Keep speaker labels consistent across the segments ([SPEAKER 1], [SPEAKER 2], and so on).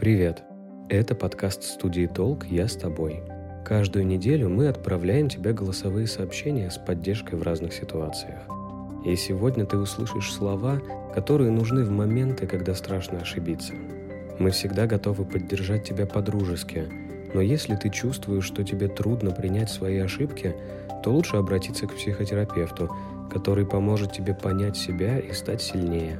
[SPEAKER 1] Привет! Это подкаст студии «Толк. Я с тобой». Каждую неделю мы отправляем тебе голосовые сообщения с поддержкой в разных ситуациях. И сегодня ты услышишь слова, которые нужны в моменты, когда страшно ошибиться. Мы всегда готовы поддержать тебя по-дружески, но если ты чувствуешь, что тебе трудно принять свои ошибки, то лучше обратиться к психотерапевту, который поможет тебе понять себя и стать сильнее.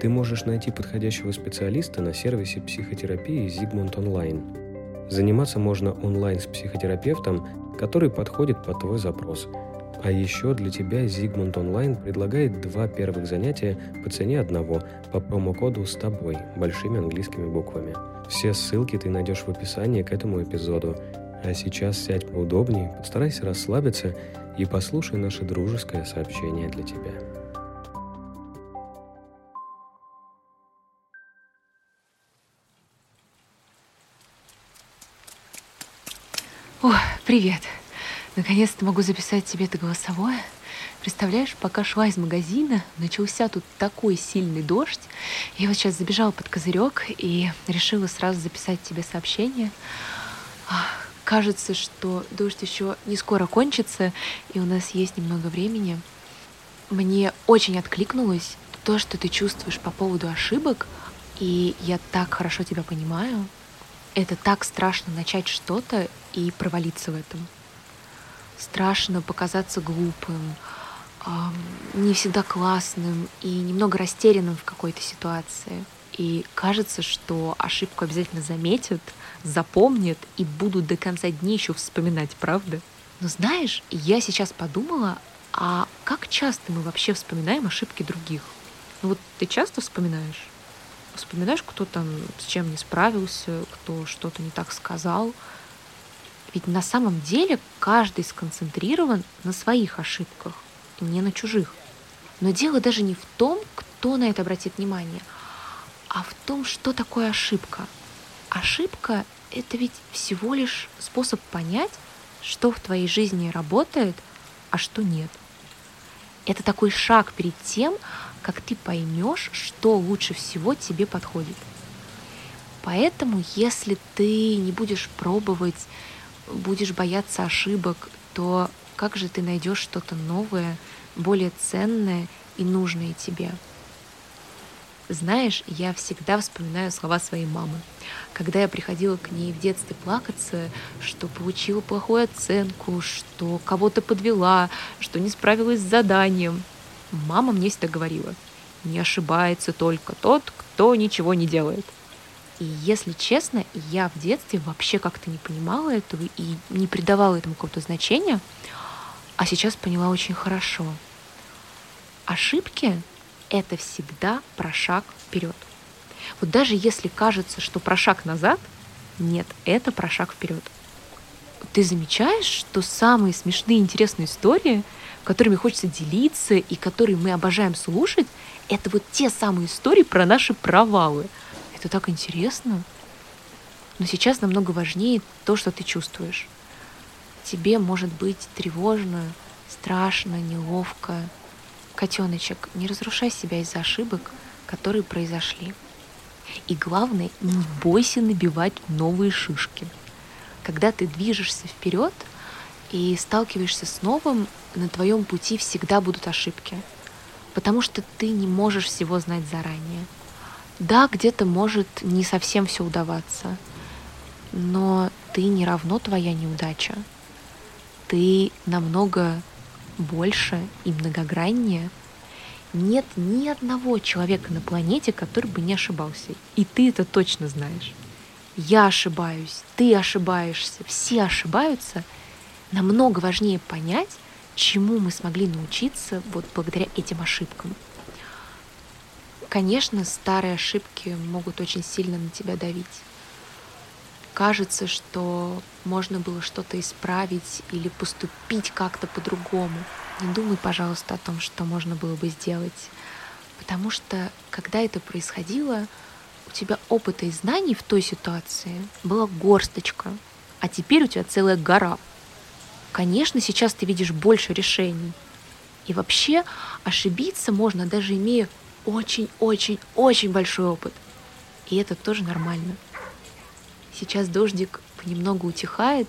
[SPEAKER 1] Ты можешь найти подходящего специалиста на сервисе психотерапии Zigmund Online. Заниматься можно онлайн с психотерапевтом, который подходит под твой запрос – а еще для тебя Zigmund Online предлагает два первых занятия по цене одного по промокоду «С тобой» большими английскими буквами. Все ссылки ты найдешь в описании к этому эпизоду. А сейчас сядь поудобнее, постарайся расслабиться и послушай наше дружеское сообщение для тебя.
[SPEAKER 2] О, привет! Наконец-то могу записать тебе это голосовое. Представляешь, пока шла из магазина, начался тут такой сильный дождь. Я вот сейчас забежала под козырек и решила сразу записать тебе сообщение. Кажется, что дождь еще не скоро кончится, и у нас есть немного времени. Мне очень откликнулось то, что ты чувствуешь по поводу ошибок, и я так хорошо тебя понимаю. Это так страшно начать что-то и провалиться в этом страшно показаться глупым, не всегда классным и немного растерянным в какой-то ситуации. И кажется, что ошибку обязательно заметят, запомнят и будут до конца дней еще вспоминать, правда? Но знаешь, я сейчас подумала, а как часто мы вообще вспоминаем ошибки других? Ну вот ты часто вспоминаешь? Вспоминаешь, кто там с чем не справился, кто что-то не так сказал – ведь на самом деле каждый сконцентрирован на своих ошибках, не на чужих. Но дело даже не в том, кто на это обратит внимание, а в том, что такое ошибка. Ошибка — это ведь всего лишь способ понять, что в твоей жизни работает, а что нет. Это такой шаг перед тем, как ты поймешь, что лучше всего тебе подходит. Поэтому, если ты не будешь пробовать будешь бояться ошибок, то как же ты найдешь что-то новое, более ценное и нужное тебе? Знаешь, я всегда вспоминаю слова своей мамы. Когда я приходила к ней в детстве плакаться, что получила плохую оценку, что кого-то подвела, что не справилась с заданием, мама мне всегда говорила, не ошибается только тот, кто ничего не делает. И если честно, я в детстве вообще как-то не понимала этого и не придавала этому какого-то значения, а сейчас поняла очень хорошо. Ошибки — это всегда про шаг вперед. Вот даже если кажется, что про шаг назад, нет, это про шаг вперед. Ты замечаешь, что самые смешные интересные истории, которыми хочется делиться и которые мы обожаем слушать, это вот те самые истории про наши провалы — это так интересно. Но сейчас намного важнее то, что ты чувствуешь. Тебе может быть тревожно, страшно, неловко. Котеночек, не разрушай себя из-за ошибок, которые произошли. И главное, не бойся набивать новые шишки. Когда ты движешься вперед и сталкиваешься с новым, на твоем пути всегда будут ошибки. Потому что ты не можешь всего знать заранее. Да, где-то может не совсем все удаваться, но ты не равно твоя неудача. Ты намного больше и многограннее. Нет ни одного человека на планете, который бы не ошибался. И ты это точно знаешь. Я ошибаюсь, ты ошибаешься, все ошибаются. Намного важнее понять, чему мы смогли научиться вот благодаря этим ошибкам. Конечно, старые ошибки могут очень сильно на тебя давить. Кажется, что можно было что-то исправить или поступить как-то по-другому. Не думай, пожалуйста, о том, что можно было бы сделать. Потому что, когда это происходило, у тебя опыта и знаний в той ситуации была горсточка, а теперь у тебя целая гора. Конечно, сейчас ты видишь больше решений. И вообще ошибиться можно, даже имея очень-очень-очень большой опыт. И это тоже нормально. Сейчас дождик понемногу утихает,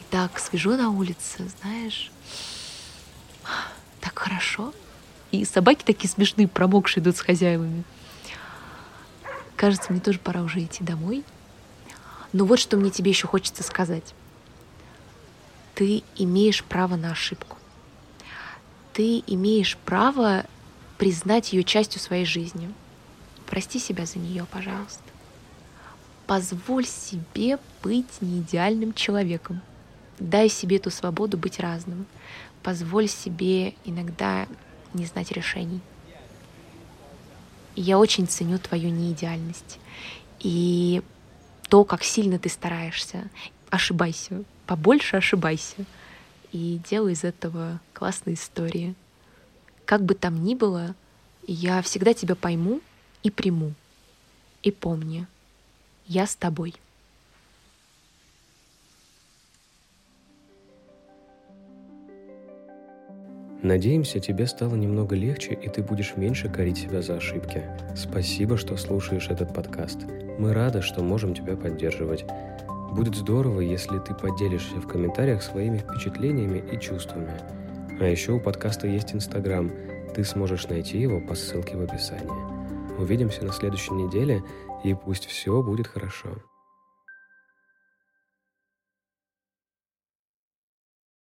[SPEAKER 2] и так свежо на улице, знаешь, так хорошо. И собаки такие смешные, промокшие идут с хозяевами. Кажется, мне тоже пора уже идти домой. Но вот что мне тебе еще хочется сказать. Ты имеешь право на ошибку. Ты имеешь право признать ее частью своей жизни. Прости себя за нее, пожалуйста. Позволь себе быть неидеальным человеком. Дай себе эту свободу быть разным. Позволь себе иногда не знать решений. Я очень ценю твою неидеальность. И то, как сильно ты стараешься. Ошибайся, побольше ошибайся. И делай из этого классные истории. Как бы там ни было, я всегда тебя пойму и приму. И помни, я с тобой.
[SPEAKER 1] Надеемся, тебе стало немного легче, и ты будешь меньше корить себя за ошибки. Спасибо, что слушаешь этот подкаст. Мы рады, что можем тебя поддерживать. Будет здорово, если ты поделишься в комментариях своими впечатлениями и чувствами. А еще у подкаста есть Инстаграм. Ты сможешь найти его по ссылке в описании. Увидимся на следующей неделе, и пусть все будет хорошо.